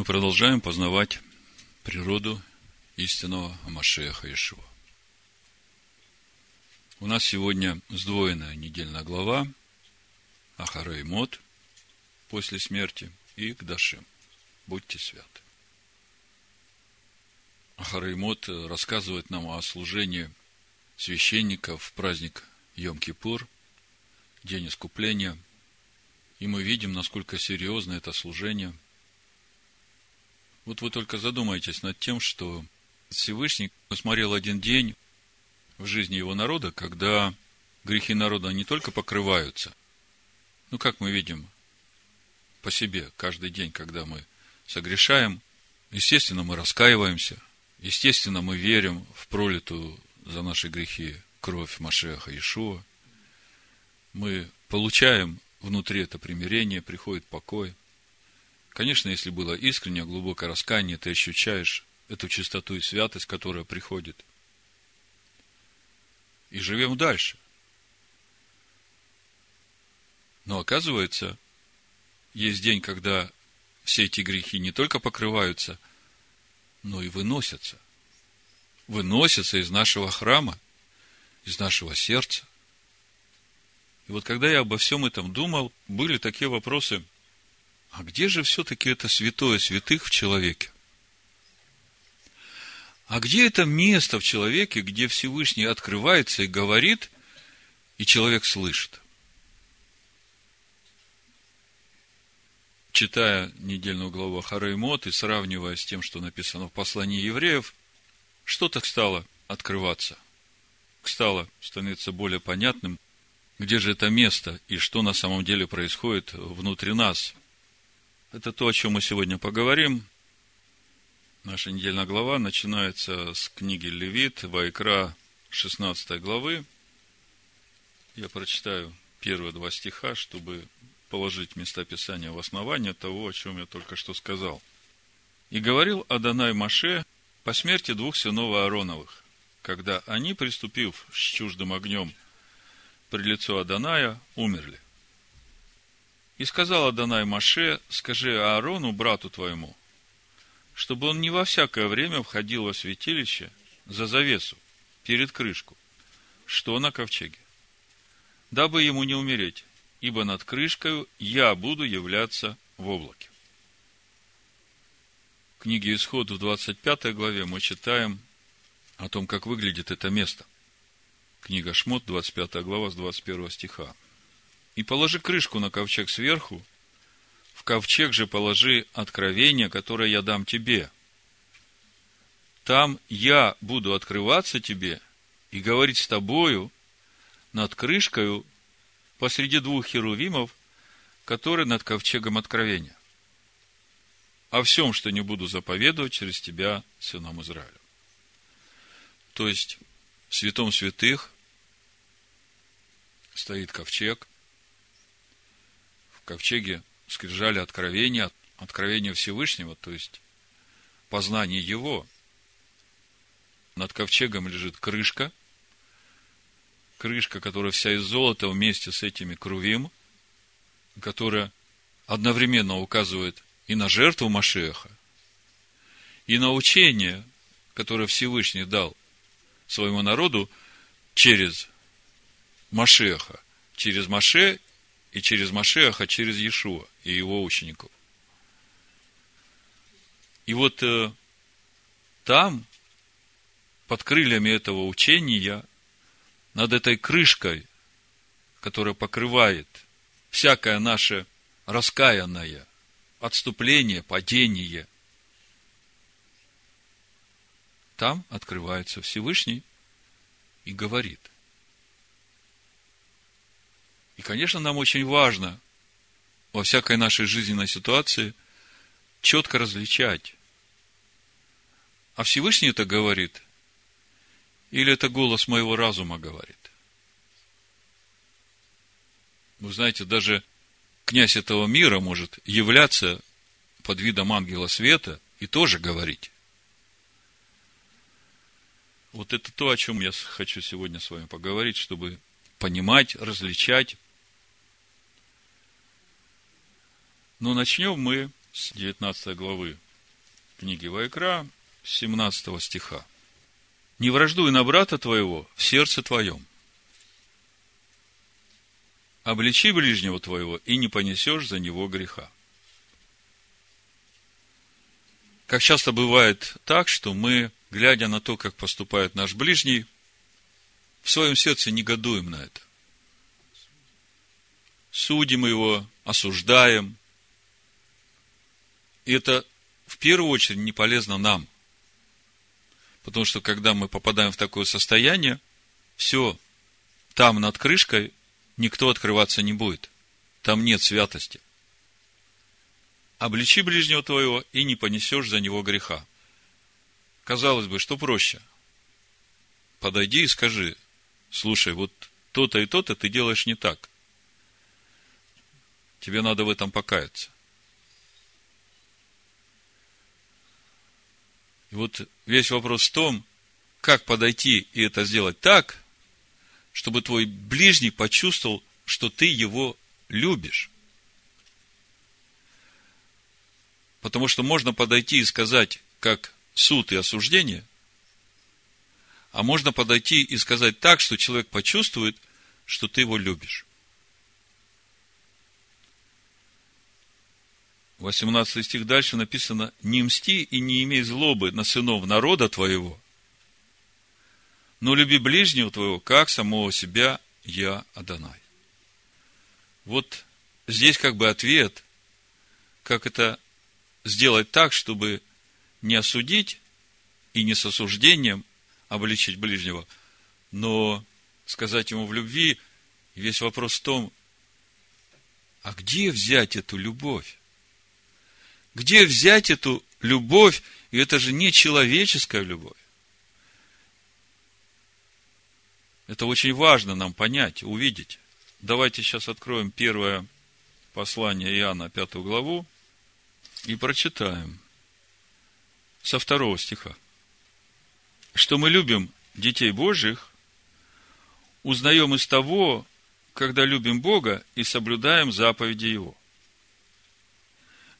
Мы продолжаем познавать природу истинного Машеха Ишуа. У нас сегодня сдвоенная недельная глава Ахарей Мод после смерти и к Дашим. Будьте святы. Ахарей Мод рассказывает нам о служении священников в праздник Йом-Кипур, День искупления. И мы видим, насколько серьезно это служение. Вот вы только задумайтесь над тем, что Всевышний посмотрел один день в жизни его народа, когда грехи народа не только покрываются, ну, как мы видим по себе, каждый день, когда мы согрешаем, естественно, мы раскаиваемся, естественно, мы верим в пролитую за наши грехи кровь Машеха Ишуа, мы получаем внутри это примирение, приходит покой. Конечно, если было искреннее, глубокое раскаяние, ты ощущаешь эту чистоту и святость, которая приходит. И живем дальше. Но оказывается, есть день, когда все эти грехи не только покрываются, но и выносятся. Выносятся из нашего храма, из нашего сердца. И вот когда я обо всем этом думал, были такие вопросы, а где же все-таки это святое святых в человеке? А где это место в человеке, где Всевышний открывается и говорит, и человек слышит? Читая недельную главу Хараймот и сравнивая с тем, что написано в послании евреев, что-то стало открываться, стало становиться более понятным, где же это место и что на самом деле происходит внутри нас. Это то, о чем мы сегодня поговорим. Наша недельная глава начинается с книги Левит, Вайкра, 16 главы. Я прочитаю первые два стиха, чтобы положить местописание в основание того, о чем я только что сказал. «И говорил Адонай Маше по смерти двух сынов Аароновых, когда они, приступив с чуждым огнем при лицу Аданая, умерли. И сказал Адонай Маше, скажи Аарону, брату твоему, чтобы он не во всякое время входил во святилище за завесу, перед крышку, что на ковчеге, дабы ему не умереть, ибо над крышкой я буду являться в облаке. В книге Исход в 25 главе мы читаем о том, как выглядит это место. Книга Шмот, 25 глава, с 21 стиха. «И положи крышку на ковчег сверху, в ковчег же положи откровение, которое я дам тебе. Там я буду открываться тебе и говорить с тобою над крышкою посреди двух херувимов, которые над ковчегом откровения. О всем, что не буду заповедовать через тебя, сынам Израиля. То есть, в святом святых стоит ковчег. Ковчеге скрижали откровения, откровения Всевышнего, то есть познание Его. Над ковчегом лежит крышка, крышка, которая вся из золота вместе с этими крувим, которая одновременно указывает и на жертву Машеха, и на учение, которое Всевышний дал своему народу через Машеха, через Маше и через Машеха, через Иешуа и его учеников. И вот э, там, под крыльями этого учения, над этой крышкой, которая покрывает всякое наше раскаянное отступление, падение, там открывается Всевышний и говорит. И, конечно, нам очень важно во всякой нашей жизненной ситуации четко различать. А Всевышний это говорит, или это голос моего разума говорит. Вы знаете, даже князь этого мира может являться под видом ангела света и тоже говорить. Вот это то, о чем я хочу сегодня с вами поговорить, чтобы понимать, различать Но начнем мы с 19 главы книги Вайкра, 17 стиха. «Не враждуй на брата твоего в сердце твоем. Обличи ближнего твоего, и не понесешь за него греха». Как часто бывает так, что мы, глядя на то, как поступает наш ближний, в своем сердце негодуем на это. Судим его, осуждаем. И это в первую очередь не полезно нам. Потому что когда мы попадаем в такое состояние, все, там над крышкой никто открываться не будет. Там нет святости. Обличи ближнего твоего и не понесешь за него греха. Казалось бы, что проще? Подойди и скажи, слушай, вот то-то и то-то ты делаешь не так. Тебе надо в этом покаяться. И вот весь вопрос в том, как подойти и это сделать так, чтобы твой ближний почувствовал, что ты его любишь. Потому что можно подойти и сказать, как суд и осуждение, а можно подойти и сказать так, что человек почувствует, что ты его любишь. 18 стих дальше написано, «Не мсти и не имей злобы на сынов народа твоего, но люби ближнего твоего, как самого себя, я Адонай». Вот здесь как бы ответ, как это сделать так, чтобы не осудить и не с осуждением обличить ближнего, но сказать ему в любви, весь вопрос в том, а где взять эту любовь? Где взять эту любовь? И это же не человеческая любовь. Это очень важно нам понять, увидеть. Давайте сейчас откроем первое послание Иоанна, пятую главу, и прочитаем со второго стиха. Что мы любим детей Божьих, узнаем из того, когда любим Бога и соблюдаем заповеди Его.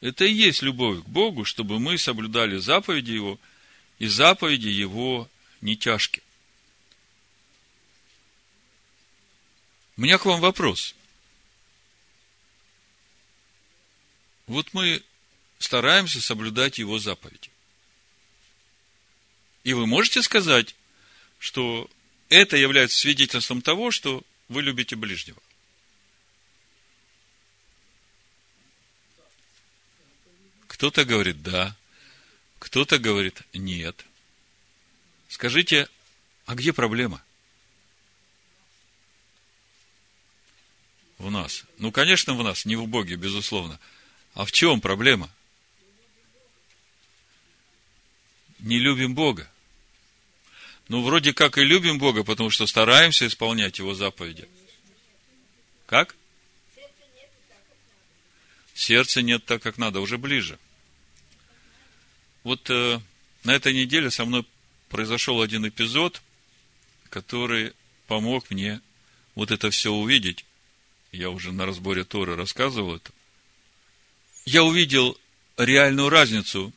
Это и есть любовь к Богу, чтобы мы соблюдали заповеди Его, и заповеди Его не тяжкие. У меня к вам вопрос. Вот мы стараемся соблюдать Его заповеди. И вы можете сказать, что это является свидетельством того, что вы любите ближнего. Кто-то говорит да, кто-то говорит нет. Скажите, а где проблема? В нас. Ну, конечно, в нас, не в Боге, безусловно. А в чем проблема? Не любим Бога. Ну, вроде как и любим Бога, потому что стараемся исполнять Его заповеди. Как? Сердца нет так, как надо, уже ближе. Вот э, на этой неделе со мной произошел один эпизод, который помог мне вот это все увидеть. Я уже на разборе Торы рассказывал это. Я увидел реальную разницу,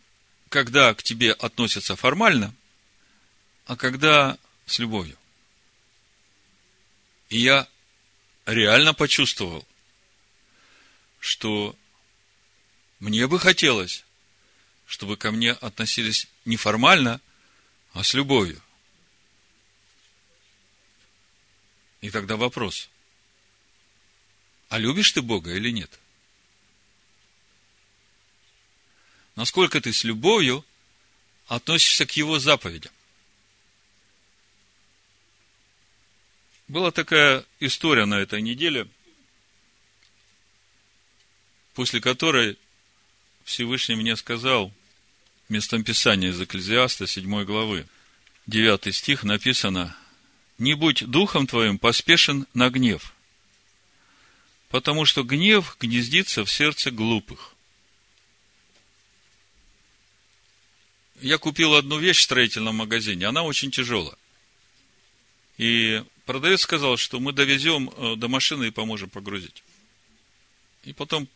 когда к тебе относятся формально, а когда с любовью. И я реально почувствовал, что мне бы хотелось, чтобы ко мне относились не формально, а с любовью. И тогда вопрос, а любишь ты Бога или нет? Насколько ты с любовью относишься к Его заповедям? Была такая история на этой неделе, после которой Всевышний мне сказал – местом Писания из Экклезиаста 7 главы, 9 стих написано, «Не будь духом твоим поспешен на гнев, потому что гнев гнездится в сердце глупых». Я купил одну вещь в строительном магазине, она очень тяжелая. И продавец сказал, что мы довезем э, до машины и поможем погрузить. И потом,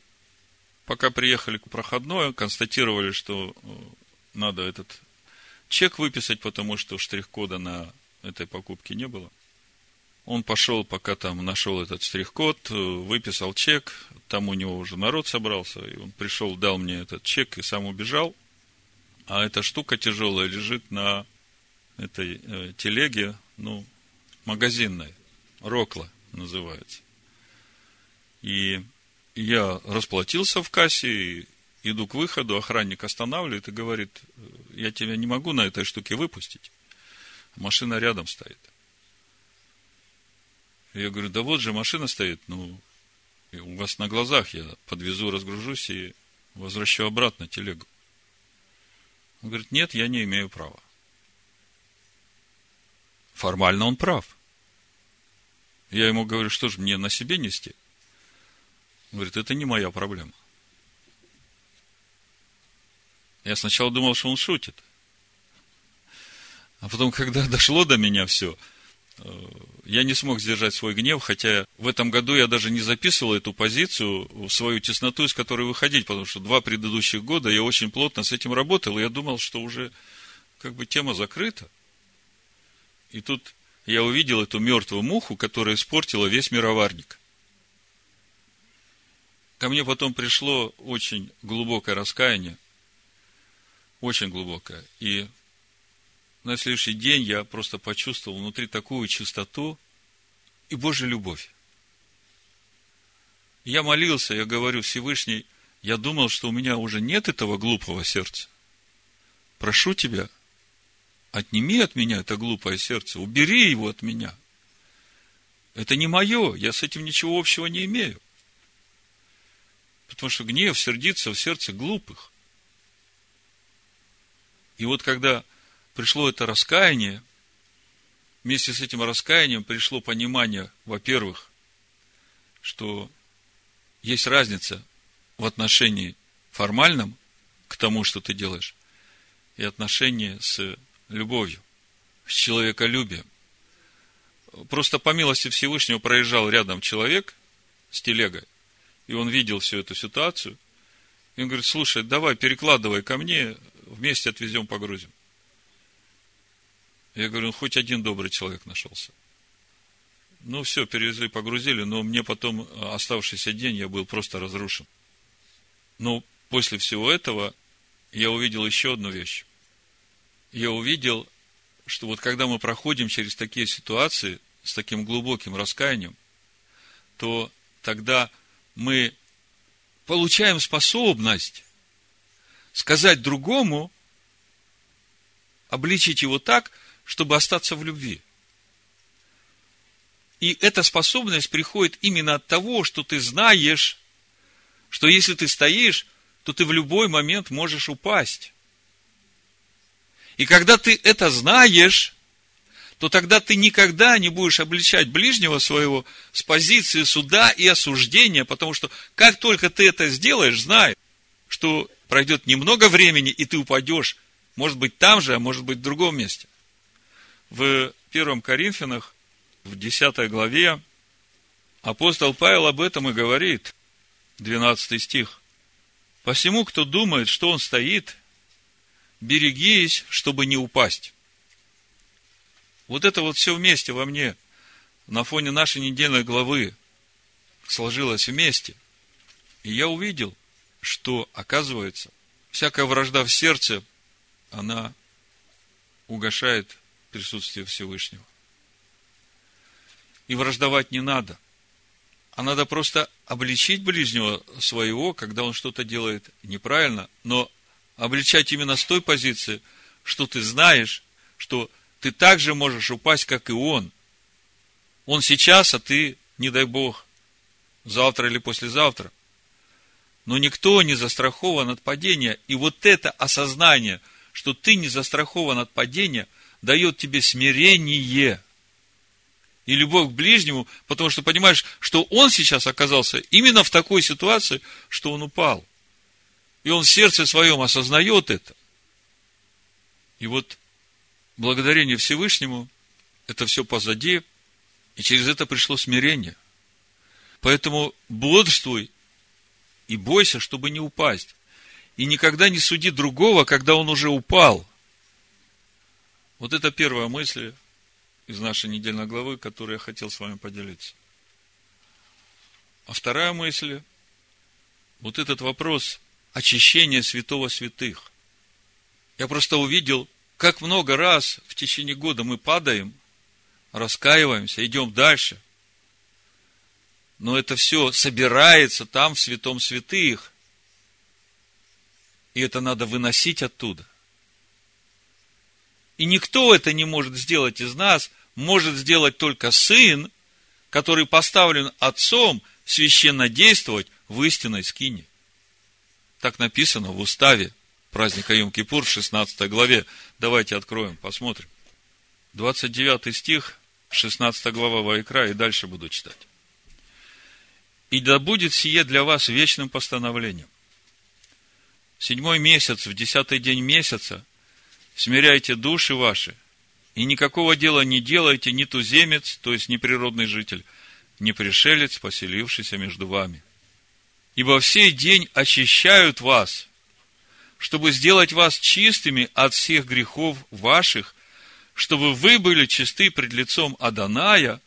пока приехали к проходной, констатировали, что э, надо этот чек выписать, потому что штрих-кода на этой покупке не было. Он пошел, пока там нашел этот штрих-код, выписал чек, там у него уже народ собрался, и он пришел, дал мне этот чек и сам убежал. А эта штука тяжелая лежит на этой э, телеге, ну, магазинной, Рокла называется. И я расплатился в кассе, иду к выходу, охранник останавливает и говорит, я тебя не могу на этой штуке выпустить. Машина рядом стоит. Я говорю, да вот же машина стоит, ну, у вас на глазах я подвезу, разгружусь и возвращу обратно телегу. Он говорит, нет, я не имею права. Формально он прав. Я ему говорю, что же мне на себе нести? Он говорит, это не моя проблема. Я сначала думал, что он шутит. А потом, когда дошло до меня все, э, я не смог сдержать свой гнев, хотя в этом году я даже не записывал эту позицию свою тесноту, из которой выходить, потому что два предыдущих года я очень плотно с этим работал, и я думал, что уже как бы тема закрыта. И тут я увидел эту мертвую муху, которая испортила весь мироварник. Ко мне потом пришло очень глубокое раскаяние, очень глубокое. И на следующий день я просто почувствовал внутри такую чистоту и Божью любовь. Я молился, я говорю, Всевышний, я думал, что у меня уже нет этого глупого сердца. Прошу тебя, отними от меня это глупое сердце, убери его от меня. Это не мое, я с этим ничего общего не имею. Потому что гнев сердится в сердце глупых. И вот когда пришло это раскаяние, вместе с этим раскаянием пришло понимание, во-первых, что есть разница в отношении формальном к тому, что ты делаешь, и отношении с любовью, с человеколюбием. Просто по милости Всевышнего проезжал рядом человек с телегой, и он видел всю эту ситуацию, и он говорит, слушай, давай перекладывай ко мне, вместе отвезем, погрузим. Я говорю, ну, хоть один добрый человек нашелся. Ну, все, перевезли, погрузили, но мне потом э, оставшийся день я был просто разрушен. Но после всего этого я увидел еще одну вещь. Я увидел, что вот когда мы проходим через такие ситуации с таким глубоким раскаянием, то тогда мы получаем способность сказать другому, обличить его так, чтобы остаться в любви. И эта способность приходит именно от того, что ты знаешь, что если ты стоишь, то ты в любой момент можешь упасть. И когда ты это знаешь, то тогда ты никогда не будешь обличать ближнего своего с позиции суда и осуждения, потому что как только ты это сделаешь, знай, что пройдет немного времени, и ты упадешь, может быть, там же, а может быть, в другом месте. В первом Коринфянах, в 10 главе, апостол Павел об этом и говорит, 12 стих. «Посему, кто думает, что он стоит, берегись, чтобы не упасть». Вот это вот все вместе во мне, на фоне нашей недельной главы, сложилось вместе. И я увидел, что, оказывается, всякая вражда в сердце, она угошает присутствие Всевышнего. И враждовать не надо. А надо просто обличить ближнего своего, когда он что-то делает неправильно, но обличать именно с той позиции, что ты знаешь, что ты также можешь упасть, как и он. Он сейчас, а ты, не дай Бог, завтра или послезавтра. Но никто не застрахован от падения. И вот это осознание, что ты не застрахован от падения, дает тебе смирение и любовь к ближнему, потому что понимаешь, что он сейчас оказался именно в такой ситуации, что он упал. И он в сердце своем осознает это. И вот благодарение Всевышнему, это все позади, и через это пришло смирение. Поэтому бодрствуй и бойся, чтобы не упасть. и никогда не суди другого, когда он уже упал. Вот это первая мысль из нашей недельной главы, которую я хотел с вами поделиться. А вторая мысль, вот этот вопрос очищения святого святых. Я просто увидел, как много раз в течение года мы падаем, раскаиваемся, идем дальше. Но это все собирается там, в святом святых. И это надо выносить оттуда. И никто это не может сделать из нас, может сделать только Сын, который поставлен Отцом священно действовать в истинной скине. Так написано в уставе праздника Йом-Кипур в 16 главе. Давайте откроем, посмотрим. 29 стих, 16 глава Вайкра, и дальше буду читать. «И да будет сие для вас вечным постановлением. Седьмой месяц, в десятый день месяца, смиряйте души ваши, и никакого дела не делайте ни туземец, то есть неприродный житель, ни пришелец, поселившийся между вами. Ибо все день очищают вас, чтобы сделать вас чистыми от всех грехов ваших, чтобы вы были чисты пред лицом Аданая,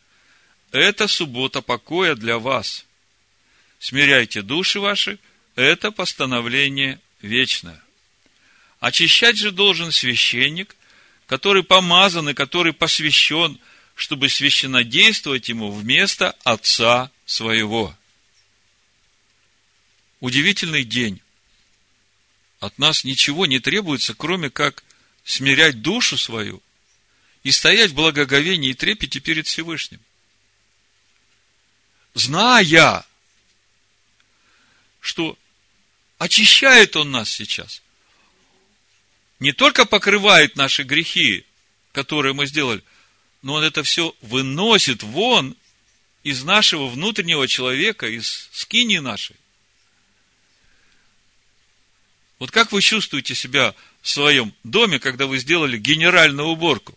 это суббота покоя для вас. Смиряйте души ваши, это постановление вечное. Очищать же должен священник, который помазан и который посвящен, чтобы священнодействовать ему вместо отца своего. Удивительный день. От нас ничего не требуется, кроме как смирять душу свою и стоять в благоговении и трепете перед Всевышним. Зная, что очищает Он нас сейчас. Не только покрывает наши грехи, которые мы сделали, но Он это все выносит вон из нашего внутреннего человека, из скини нашей. Вот как вы чувствуете себя в своем доме, когда вы сделали генеральную уборку?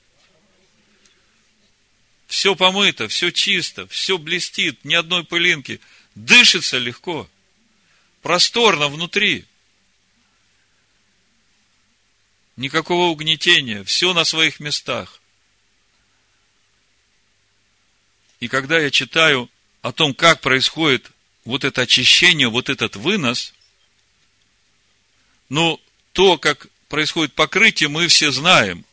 Все помыто, все чисто, все блестит, ни одной пылинки. Дышится легко, просторно внутри. Никакого угнетения, все на своих местах. И когда я читаю о том, как происходит вот это очищение, вот этот вынос, ну, то, как происходит покрытие, мы все знаем.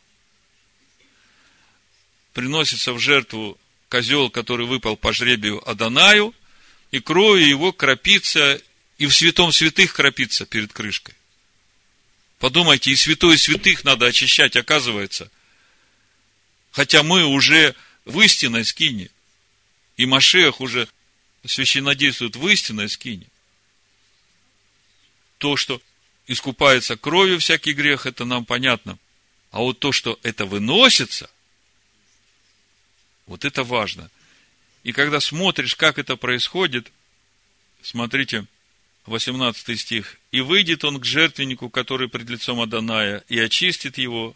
Приносится в жертву козел, который выпал по жребию Адонаю, и кровью его кропится, и в святом святых кропится перед крышкой. Подумайте, и святой святых надо очищать, оказывается. Хотя мы уже в истинной скине. И Машех уже священнодействует в истинной скине. То, что искупается кровью всякий грех, это нам понятно. А вот то, что это выносится, вот это важно. И когда смотришь, как это происходит, смотрите, 18 стих. «И выйдет он к жертвеннику, который пред лицом Аданая, и очистит его,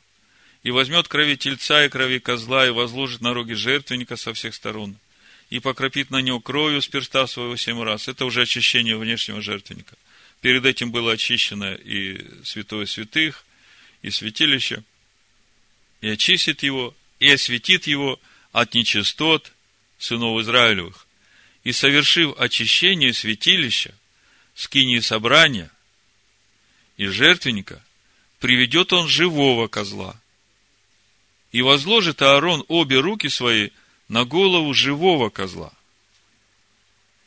и возьмет крови тельца и крови козла, и возложит на роги жертвенника со всех сторон, и покропит на него кровью с перста своего семь раз». Это уже очищение внешнего жертвенника. Перед этим было очищено и святое святых, и святилище, и очистит его, и осветит его от нечистот сынов Израилевых. И совершив очищение святилища, скинии собрания и жертвенника, приведет он живого козла. И возложит Аарон обе руки свои на голову живого козла.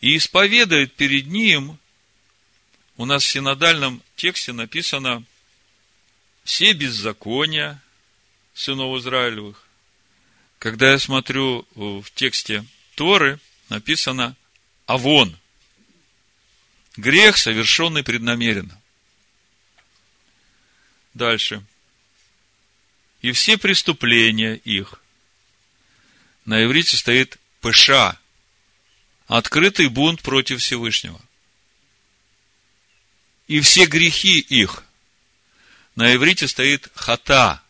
И исповедает перед ним у нас в синодальном тексте написано все беззакония сынов Израилевых. Когда я смотрю в тексте Торы, написано Авон. Грех, совершенный преднамеренно. Дальше. И все преступления их. На иврите стоит пыша. Открытый бунт против Всевышнего и все грехи их. На иврите стоит хата.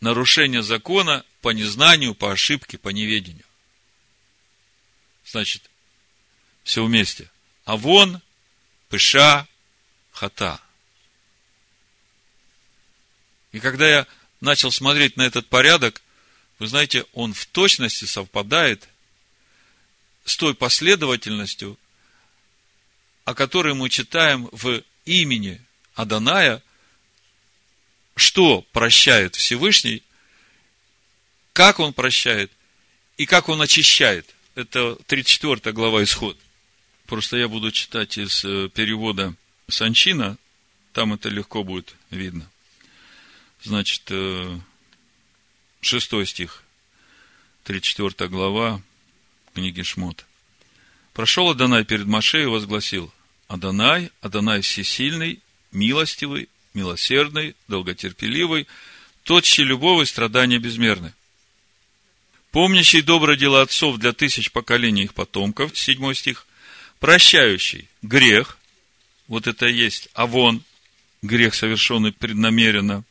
Нарушение закона по незнанию, по ошибке, по неведению. Значит, все вместе. Авон, пыша, хата. И когда я начал смотреть на этот порядок, вы знаете, он в точности совпадает с той последовательностью, о которой мы читаем в имени Аданая, что прощает Всевышний, как он прощает и как он очищает. Это 34 глава Исход. Просто я буду читать из э, перевода Санчина, там это легко будет видно. Значит, э, шестой стих, 34 глава книги Шмот. Прошел Адонай перед Машею и возгласил, Адонай, Адонай всесильный, милостивый, милосердный, долготерпеливый, тот, чьи любовь и страдания безмерны. Помнящий доброе дело отцов для тысяч поколений их потомков, седьмой стих, прощающий грех, вот это и есть авон, грех, совершенный преднамеренно,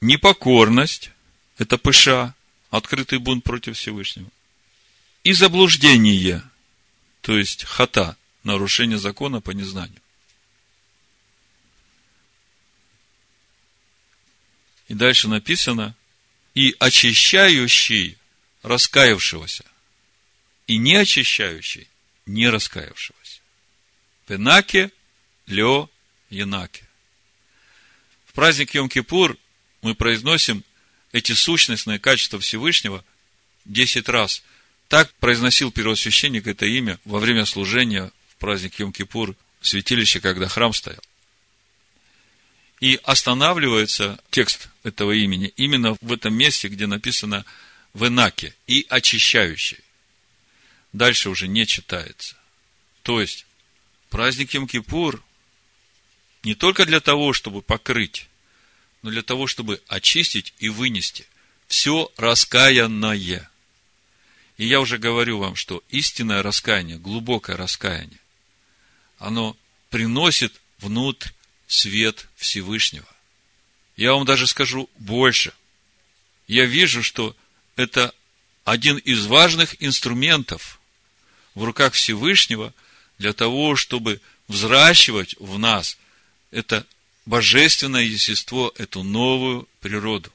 непокорность, это пыша, открытый бунт против Всевышнего, и заблуждение, то есть хата, нарушение закона по незнанию. И дальше написано, и очищающий раскаявшегося, и не очищающий не раскаявшегося. Пенаке, лё, янаке. В праздник Йом-Кипур мы произносим эти сущностные качества Всевышнего десять раз. Так произносил первосвященник это имя во время служения в праздник Йом-Кипур в святилище, когда храм стоял. И останавливается текст этого имени именно в этом месте, где написано в Инаке и очищающий. Дальше уже не читается. То есть, праздник Йом-Кипур не только для того, чтобы покрыть, но для того, чтобы очистить и вынести все раскаянное. И я уже говорю вам, что истинное раскаяние, глубокое раскаяние, оно приносит внутрь свет Всевышнего. Я вам даже скажу больше. Я вижу, что это один из важных инструментов в руках Всевышнего для того, чтобы взращивать в нас это божественное естество, эту новую природу.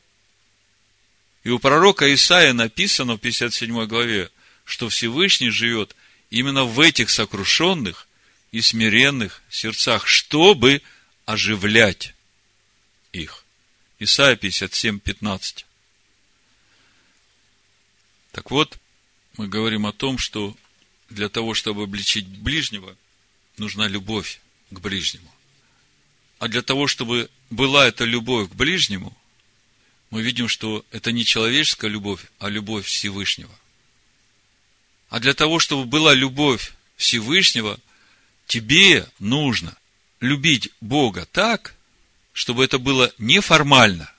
И у пророка Исаия написано в 57 главе, что Всевышний живет именно в этих сокрушенных и смиренных сердцах, чтобы оживлять их. Исайя 57, 15. Так вот, мы говорим о том, что для того, чтобы обличить ближнего, нужна любовь к ближнему. А для того, чтобы была эта любовь к ближнему, мы видим, что это не человеческая любовь, а любовь Всевышнего. А для того, чтобы была любовь Всевышнего, тебе нужно любить Бога так, чтобы это было не формально,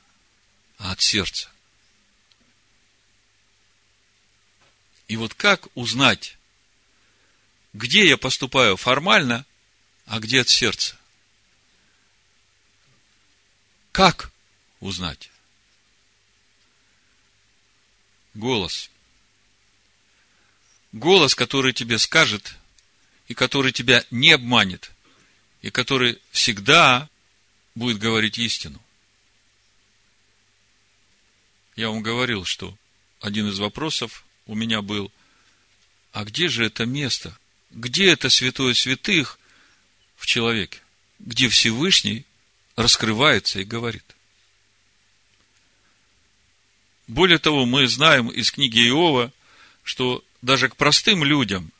а от сердца. И вот как узнать, где я поступаю формально, а где от сердца? Как узнать? Голос. Голос, который тебе скажет и который тебя не обманет – и который всегда будет говорить истину. Я вам говорил, что один из вопросов у меня был, а где же это место? Где это святое святых в человеке? Где Всевышний раскрывается и говорит? Более того, мы знаем из книги Иова, что даже к простым людям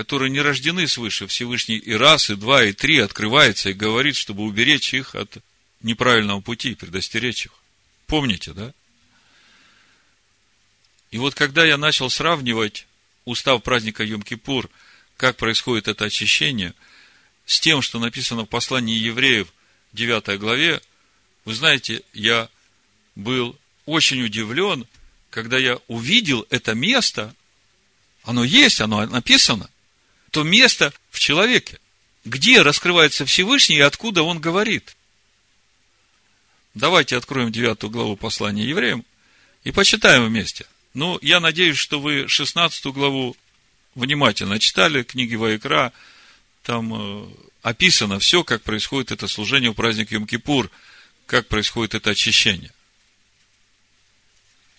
которые не рождены свыше, Всевышний и раз, и два, и три открывается и говорит, чтобы уберечь их от неправильного пути, предостеречь их. Помните, да? И вот когда я начал сравнивать устав праздника Йом-Кипур, как происходит это очищение, с тем, что написано в послании евреев, 9 главе, вы знаете, я был очень удивлен, когда я увидел это место, оно есть, оно написано – то место в человеке, где раскрывается Всевышний и откуда он говорит. Давайте откроем девятую главу послания евреям и почитаем вместе. Ну, я надеюсь, что вы шестнадцатую главу внимательно читали, книги Ваикра, там э, описано все, как происходит это служение в праздник Йом-Кипур, как происходит это очищение.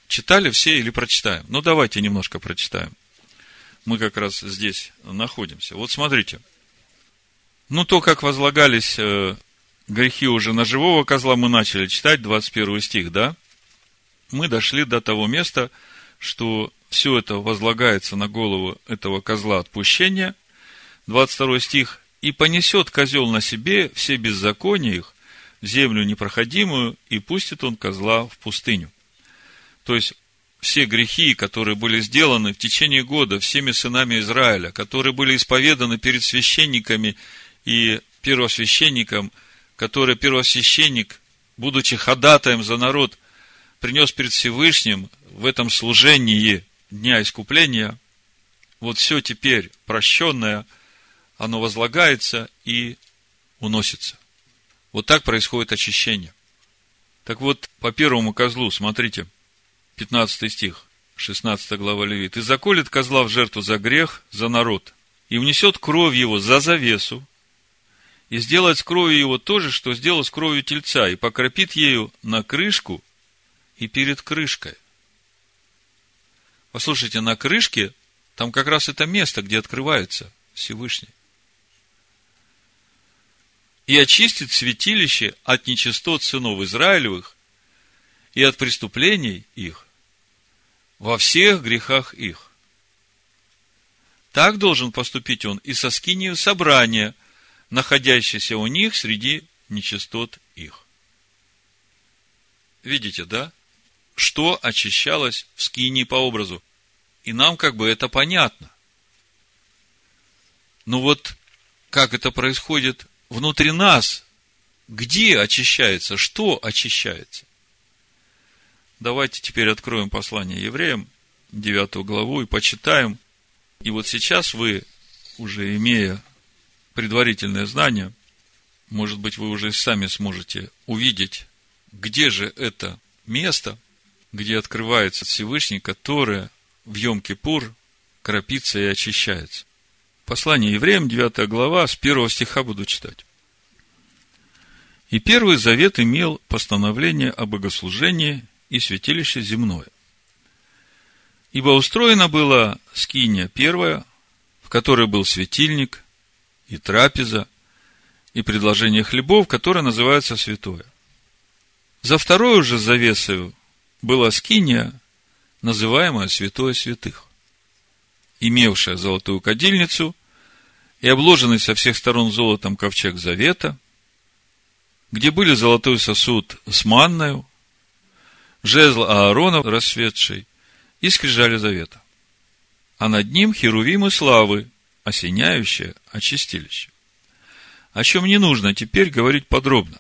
Читали все или прочитаем? Ну, давайте немножко прочитаем. Мы как раз здесь находимся. Вот смотрите. Ну, то, как возлагались э, грехи уже на живого козла, мы начали читать, 21 стих, да? Мы дошли до того места, что все это возлагается на голову этого козла отпущения. 22 стих. «И понесет козел на себе все беззакония их в землю непроходимую, и пустит он козла в пустыню». То есть, все грехи, которые были сделаны в течение года всеми сынами Израиля, которые были исповеданы перед священниками и первосвященником, который первосвященник, будучи ходатаем за народ, принес перед Всевышним в этом служении Дня Искупления, вот все теперь прощенное, оно возлагается и уносится. Вот так происходит очищение. Так вот, по первому козлу, смотрите, 15 стих, 16 глава Левит. «И заколет козла в жертву за грех, за народ, и внесет кровь его за завесу, и сделает с кровью его то же, что сделал с кровью тельца, и покропит ею на крышку и перед крышкой. Послушайте, на крышке там как раз это место, где открывается Всевышний. И очистит святилище от нечистот сынов Израилевых и от преступлений их во всех грехах их. Так должен поступить он и со скинию собрания, находящейся у них среди нечистот их. Видите, да? Что очищалось в скинии по образу. И нам как бы это понятно. Но вот как это происходит внутри нас, где очищается, что очищается? Давайте теперь откроем послание евреям, 9 главу, и почитаем. И вот сейчас вы, уже имея предварительное знание, может быть, вы уже сами сможете увидеть, где же это место – где открывается Всевышний, которое в Йом-Кипур крапится и очищается. Послание евреям, 9 глава, с первого стиха буду читать. И первый завет имел постановление о богослужении и святилище земное. Ибо устроено было скиния первая, в которой был светильник и трапеза, и предложение хлебов, которое называется святое. За вторую же завесою была скиния, называемая Святое Святых, имевшая золотую кадильницу и обложенный со всех сторон золотом ковчег завета, где были золотой сосуд с манною, жезл Аарона расцветший и скрижали завета. А над ним херувимы славы, осеняющие очистилище. О чем не нужно теперь говорить подробно.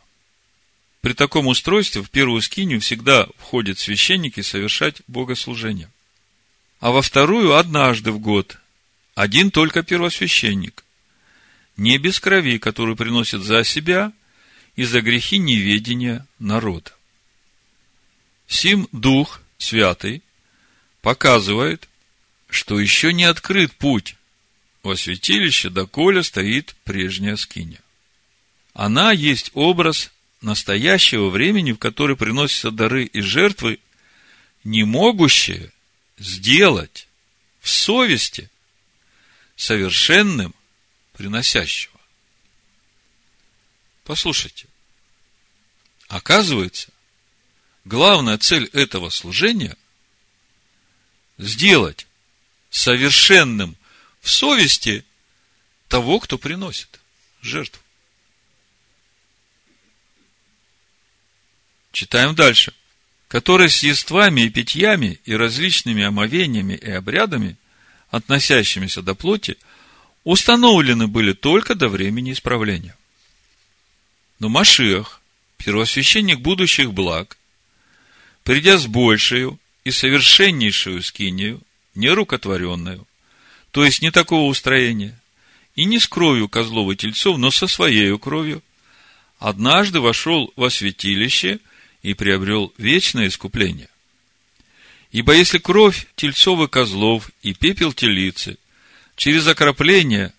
При таком устройстве в первую скинию всегда входят священники совершать богослужение. А во вторую однажды в год один только первосвященник. Не без крови, которую приносит за себя и за грехи неведения народа. Сим Дух Святый показывает, что еще не открыт путь во святилище, доколе стоит прежняя скиня. Она есть образ настоящего времени, в который приносятся дары и жертвы, не могущие сделать в совести совершенным приносящего. Послушайте, оказывается, главная цель этого служения сделать совершенным в совести того, кто приносит жертву. Читаем дальше. Которые с ествами и питьями и различными омовениями и обрядами, относящимися до плоти, установлены были только до времени исправления. Но Машиах, первосвященник будущих благ, придя с большей и совершеннейшую скинию, нерукотворенную, то есть не такого устроения, и не с кровью козлов и тельцов, но со своей кровью, однажды вошел во святилище – и приобрел вечное искупление. Ибо если кровь тельцов козлов и пепел телицы через окропление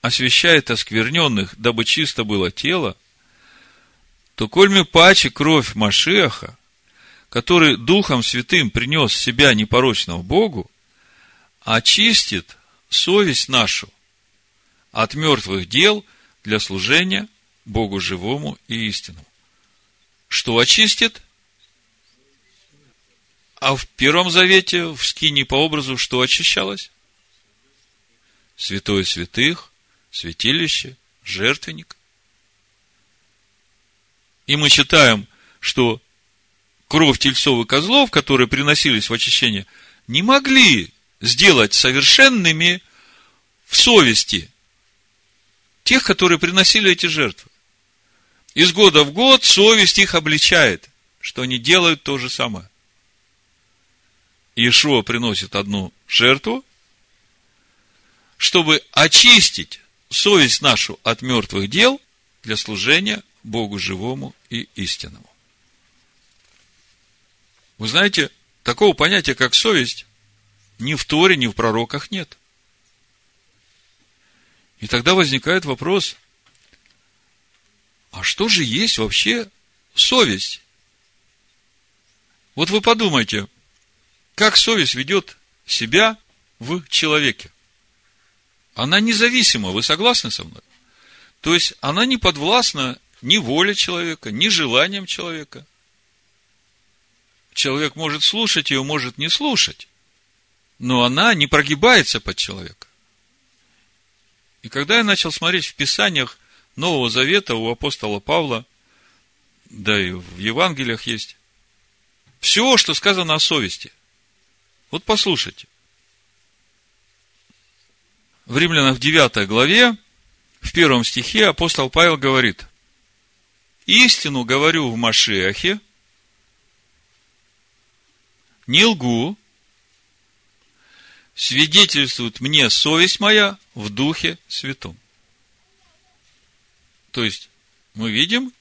освящает оскверненных, дабы чисто было тело, то кольми паче кровь Машеха, который Духом Святым принес себя непорочного Богу, очистит совесть нашу от мертвых дел для служения Богу живому и истинному. Что очистит? А в Первом Завете, в Скине по образу, что очищалось? Святое святых, святилище, жертвенник. И мы читаем, что кровь тельцов и козлов, которые приносились в очищение, не могли сделать совершенными в совести тех, которые приносили эти жертвы. Из года в год совесть их обличает, что они делают то же самое. Иешуа приносит одну жертву, чтобы очистить совесть нашу от мертвых дел для служения Богу живому и истинному. Вы знаете, такого понятия, как совесть, ни в Торе, ни в пророках нет. И тогда возникает вопрос, а что же есть вообще совесть? Вот вы подумайте, как совесть ведет себя в человеке. Она независима, вы согласны со мной? То есть, она не подвластна ни воле человека, ни желаниям человека. Человек может слушать ее, может не слушать, но она не прогибается под человека. И когда я начал смотреть в Писаниях Нового Завета у апостола Павла, да и в Евангелиях есть, все, что сказано о совести. Вот послушайте. В Римлянах 9 главе, в первом стихе апостол Павел говорит, «Истину говорю в Машиахе, не лгу, свидетельствует мне совесть моя в Духе Святом». То есть, мы видим,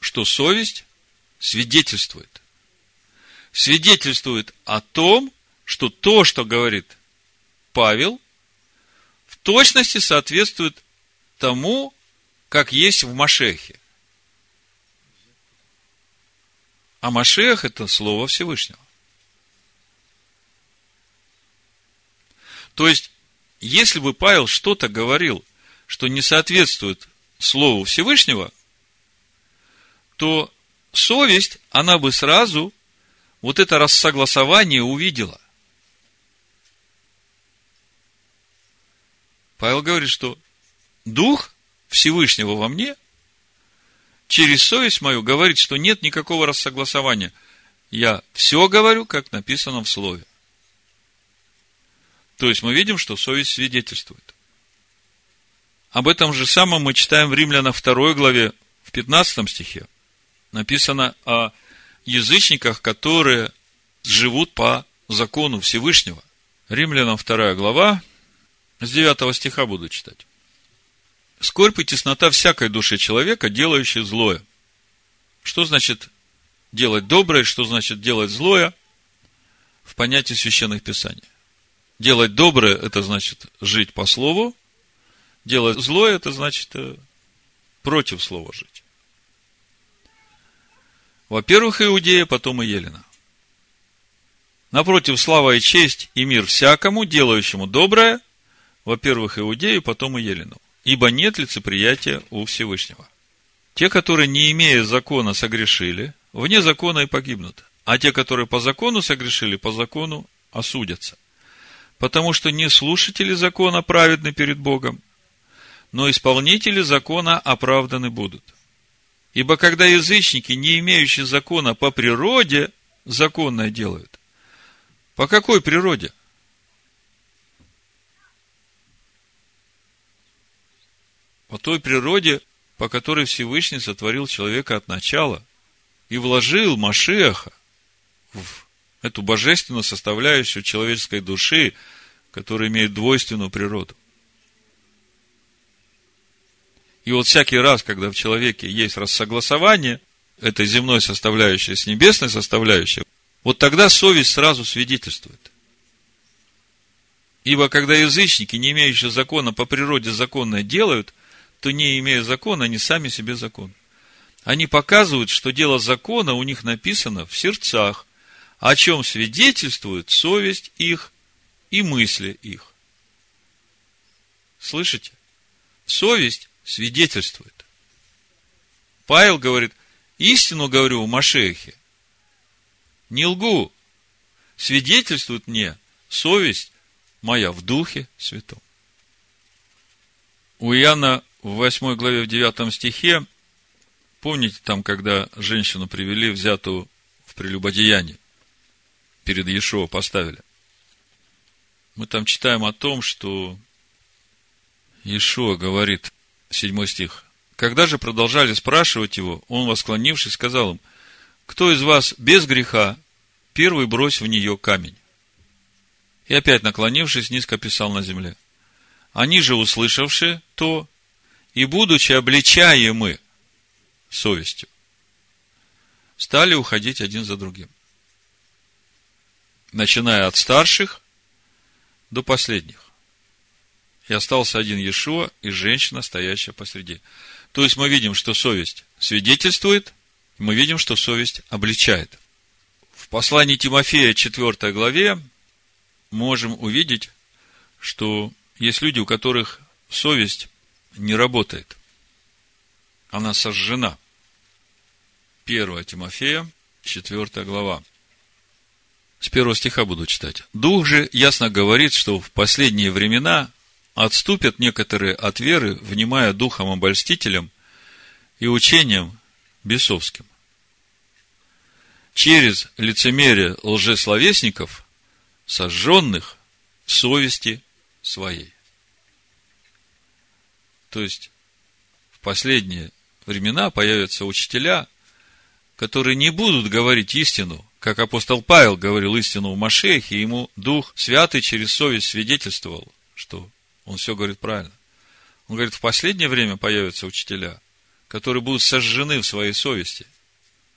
что совесть свидетельствует. Свидетельствует о том, что то, что говорит Павел, в точности соответствует тому, как есть в Машехе. А Машех – это Слово Всевышнего. То есть, если бы Павел что-то говорил, что не соответствует Слову Всевышнего, то совесть, она бы сразу вот это рассогласование увидела. Павел говорит, что Дух Всевышнего во мне через совесть мою говорит, что нет никакого рассогласования. Я все говорю, как написано в Слове. То есть мы видим, что совесть свидетельствует. Об этом же самом мы читаем в Римлянах 2 главе, в 15 стихе. Написано о язычниках, которые живут по закону Всевышнего. Римлянам 2 глава, с 9 стиха буду читать. Скорбь и теснота всякой души человека, делающей злое. Что значит делать доброе, что значит делать злое в понятии священных писаний? Делать доброе – это значит жить по слову, делать злое – это значит э, против слова жить. Во-первых, Иудея, потом и Елена. Напротив, слава и честь и мир всякому, делающему доброе – во-первых, Иудею, потом и Елену. Ибо нет лицеприятия у Всевышнего. Те, которые, не имея закона, согрешили, вне закона и погибнут. А те, которые по закону согрешили, по закону осудятся. Потому что не слушатели закона праведны перед Богом, но исполнители закона оправданы будут. Ибо когда язычники, не имеющие закона по природе, законное делают. По какой природе? по той природе, по которой Всевышний сотворил человека от начала и вложил Машеха в эту божественную составляющую человеческой души, которая имеет двойственную природу. И вот всякий раз, когда в человеке есть рассогласование этой земной составляющей с небесной составляющей, вот тогда совесть сразу свидетельствует. Ибо когда язычники, не имеющие закона, по природе законное делают, то не имея закона, они сами себе закон. Они показывают, что дело закона у них написано в сердцах, о чем свидетельствует совесть их и мысли их. Слышите? Совесть свидетельствует. Павел говорит, истину говорю в Машехе, не лгу, свидетельствует мне совесть моя в Духе Святом. У Иоанна в 8 главе в 9 стихе, помните там, когда женщину привели, взятую в прелюбодеяние, перед Иешуа поставили. Мы там читаем о том, что Иешуа говорит, 7 стих, когда же продолжали спрашивать его, он, восклонившись, сказал им, кто из вас без греха, первый брось в нее камень. И опять, наклонившись, низко писал на земле. Они же, услышавшие то, и будучи обличаемы совестью, стали уходить один за другим. Начиная от старших до последних. И остался один Иешуа и женщина, стоящая посреди. То есть мы видим, что совесть свидетельствует, мы видим, что совесть обличает. В послании Тимофея 4 главе можем увидеть, что есть люди, у которых совесть не работает. Она сожжена. 1 Тимофея, 4 глава. С первого стиха буду читать. Дух же ясно говорит, что в последние времена отступят некоторые от веры, внимая духом обольстителем и учением бесовским. Через лицемерие лжесловесников сожженных в совести своей. То есть, в последние времена появятся учителя, которые не будут говорить истину, как апостол Павел говорил истину в Машехе, ему Дух Святый через совесть свидетельствовал, что он все говорит правильно. Он говорит, в последнее время появятся учителя, которые будут сожжены в своей совести.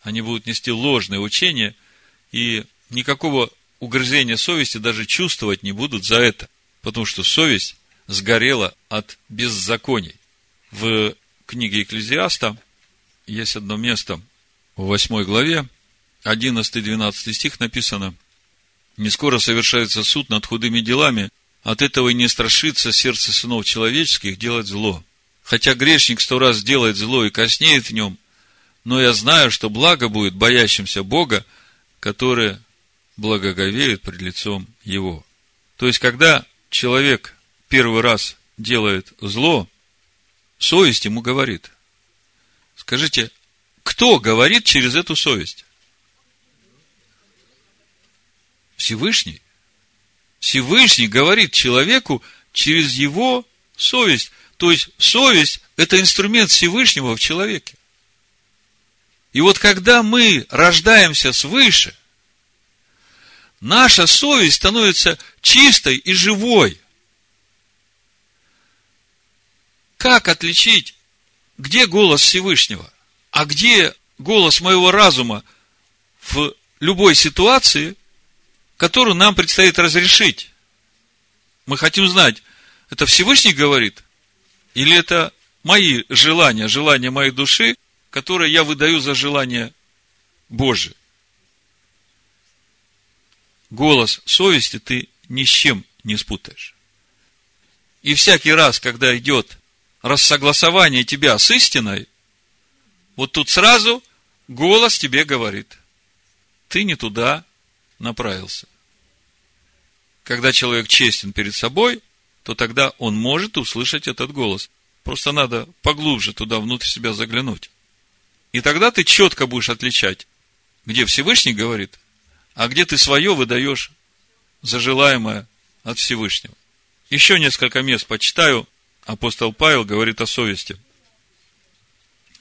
Они будут нести ложные учения, и никакого угрызения совести даже чувствовать не будут за это, потому что совесть сгорела от беззаконий. В книге Экклезиаста есть одно место в 8 главе, 11-12 стих написано, «Не скоро совершается суд над худыми делами, от этого и не страшится сердце сынов человеческих делать зло. Хотя грешник сто раз делает зло и коснеет в нем, но я знаю, что благо будет боящимся Бога, которые благоговеют пред лицом Его. То есть, когда человек первый раз делает зло, совесть ему говорит. Скажите, кто говорит через эту совесть? Всевышний. Всевышний говорит человеку через его совесть. То есть, совесть – это инструмент Всевышнего в человеке. И вот когда мы рождаемся свыше, наша совесть становится чистой и живой. Как отличить, где голос Всевышнего, а где голос моего разума в любой ситуации – которую нам предстоит разрешить. Мы хотим знать, это Всевышний говорит, или это мои желания, желания моей души, которые я выдаю за желание Божие. Голос совести ты ни с чем не спутаешь. И всякий раз, когда идет рассогласование тебя с истиной, вот тут сразу голос тебе говорит, ты не туда направился. Когда человек честен перед собой, то тогда он может услышать этот голос. Просто надо поглубже туда внутрь себя заглянуть. И тогда ты четко будешь отличать, где Всевышний говорит, а где ты свое выдаешь за желаемое от Всевышнего. Еще несколько мест почитаю. Апостол Павел говорит о совести.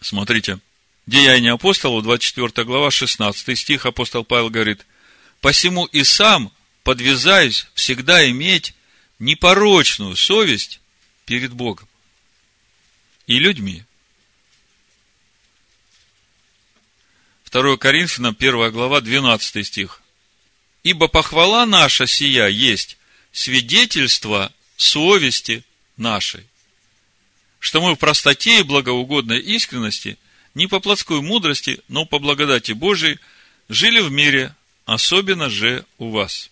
Смотрите. Деяния апостолов, 24 глава, 16 стих, апостол Павел говорит, Посему и сам, подвязаюсь, всегда иметь непорочную совесть перед Богом и людьми. 2 Коринфянам, 1 глава, 12 стих. Ибо похвала наша сия есть свидетельство совести нашей, что мы в простоте и благоугодной искренности, не по плотской мудрости, но по благодати Божией, жили в мире, особенно же у вас.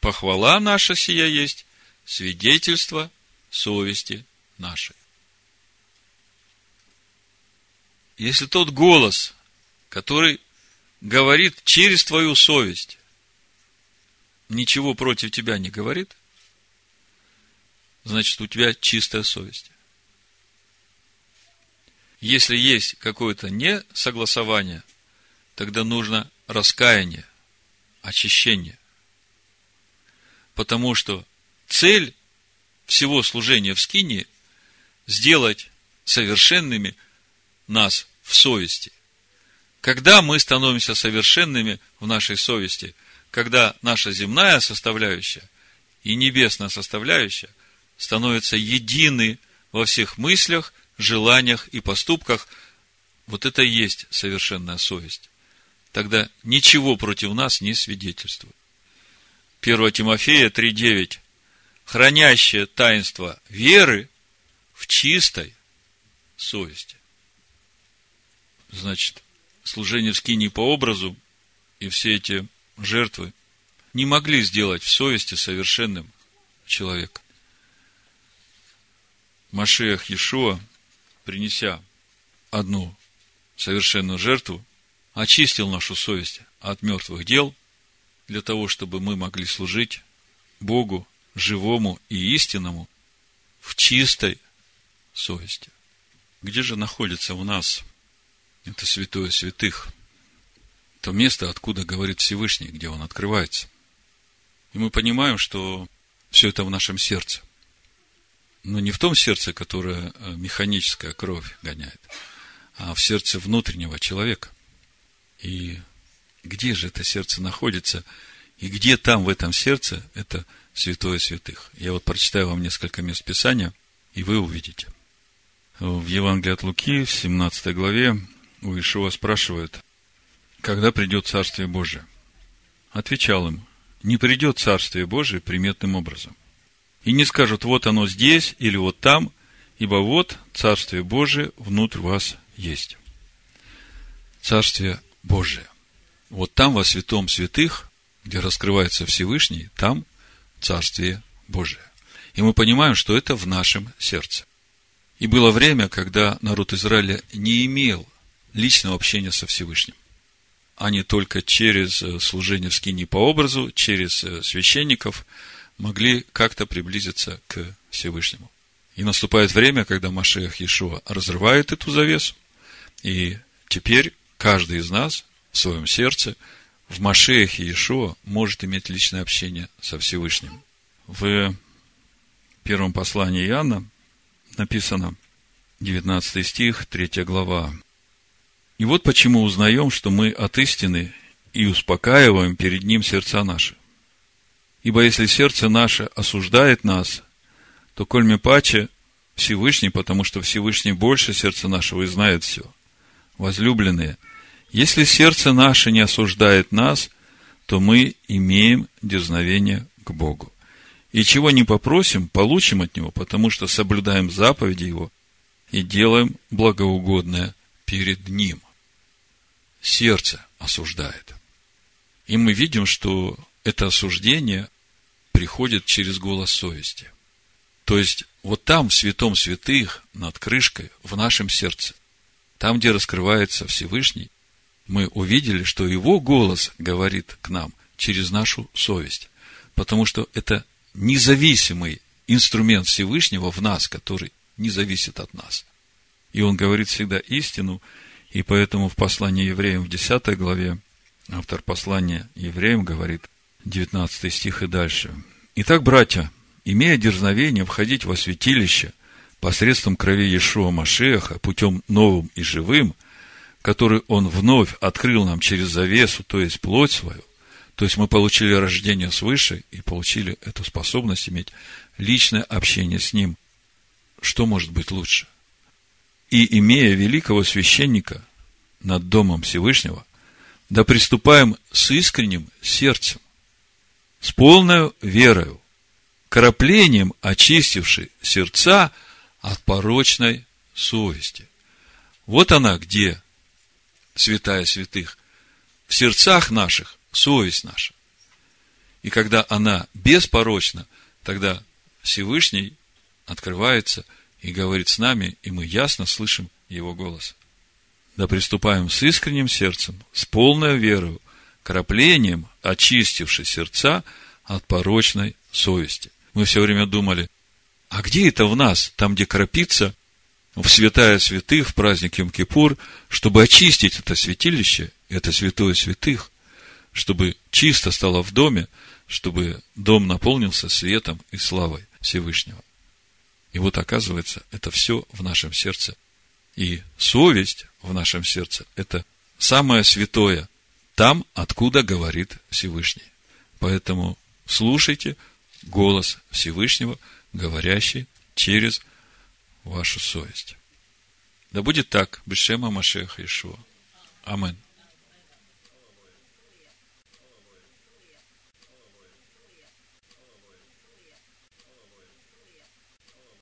Похвала наша сия есть свидетельство совести нашей. Если тот голос, который говорит через твою совесть, ничего против тебя не говорит, значит, у тебя чистая совесть. Если есть какое-то несогласование, тогда нужно раскаяние, очищение. Потому что цель всего служения в скине сделать совершенными нас в совести. Когда мы становимся совершенными в нашей совести, когда наша земная составляющая и небесная составляющая становятся едины во всех мыслях, желаниях и поступках, вот это и есть совершенная совесть. Тогда ничего против нас не свидетельствует. 1 Тимофея 3.9. Хранящее таинство веры в чистой совести. Значит, служение в скине по образу и все эти жертвы не могли сделать в совести совершенным человека. Машех Иешуа, принеся одну совершенную жертву, очистил нашу совесть от мертвых дел, для того, чтобы мы могли служить Богу, живому и истинному, в чистой совести. Где же находится у нас это святое святых? То место, откуда говорит Всевышний, где он открывается. И мы понимаем, что все это в нашем сердце. Но не в том сердце, которое э, механическая кровь гоняет, а в сердце внутреннего человека. И где же это сердце находится, и где там в этом сердце это святое святых. Я вот прочитаю вам несколько мест Писания, и вы увидите. В Евангелии от Луки, в 17 главе, у Ишуа спрашивают, когда придет Царствие Божие? Отвечал им, не придет Царствие Божие приметным образом. И не скажут, вот оно здесь или вот там, ибо вот Царствие Божие внутрь вас есть. Царствие Божие. Вот там, во святом святых, где раскрывается Всевышний, там Царствие Божие. И мы понимаем, что это в нашем сердце. И было время, когда народ Израиля не имел личного общения со Всевышним они только через э, служение в скине по образу, через э, священников могли как-то приблизиться к Всевышнему. И наступает время, когда Машех Иешуа разрывает эту завесу, и теперь каждый из нас в своем сердце в Машеях Иешуа может иметь личное общение со Всевышним. В первом послании Иоанна написано, 19 стих, 3 глава. И вот почему узнаем, что мы от истины и успокаиваем перед Ним сердца наши. Ибо если сердце наше осуждает нас, то коль мы паче Всевышний, потому что Всевышний больше сердца нашего и знает все. Возлюбленные, если сердце наше не осуждает нас, то мы имеем дерзновение к Богу. И чего не попросим, получим от Него, потому что соблюдаем заповеди Его и делаем благоугодное перед Ним. Сердце осуждает. И мы видим, что это осуждение приходит через голос совести. То есть, вот там, в святом святых, над крышкой, в нашем сердце, там, где раскрывается Всевышний, мы увидели, что его голос говорит к нам через нашу совесть. Потому что это независимый инструмент Всевышнего в нас, который не зависит от нас и он говорит всегда истину, и поэтому в послании евреям в 10 главе автор послания евреям говорит, 19 стих и дальше. Итак, братья, имея дерзновение входить во святилище посредством крови Иешуа Машеха, путем новым и живым, который Он вновь открыл нам через завесу, то есть плоть свою, то есть мы получили рождение свыше и получили эту способность иметь личное общение с Ним. Что может быть лучше? и имея великого священника над Домом Всевышнего, да приступаем с искренним сердцем, с полной верою, краплением очистивши сердца от порочной совести. Вот она где, святая святых, в сердцах наших совесть наша. И когда она беспорочна, тогда Всевышний открывается и говорит с нами, и мы ясно слышим Его голос. Да приступаем с искренним сердцем, с полной верою, краплением, очистивши сердца от порочной совести. Мы все время думали, а где это в нас, там, где крапится, в святая святых, в праздник Йом-Кипур, чтобы очистить это святилище, это святое святых, чтобы чисто стало в доме, чтобы дом наполнился светом и славой Всевышнего. И вот оказывается, это все в нашем сердце. И совесть в нашем сердце – это самое святое, там, откуда говорит Всевышний. Поэтому слушайте голос Всевышнего, говорящий через вашу совесть. Да будет так, Бешема Машеха Ишуа. Амин.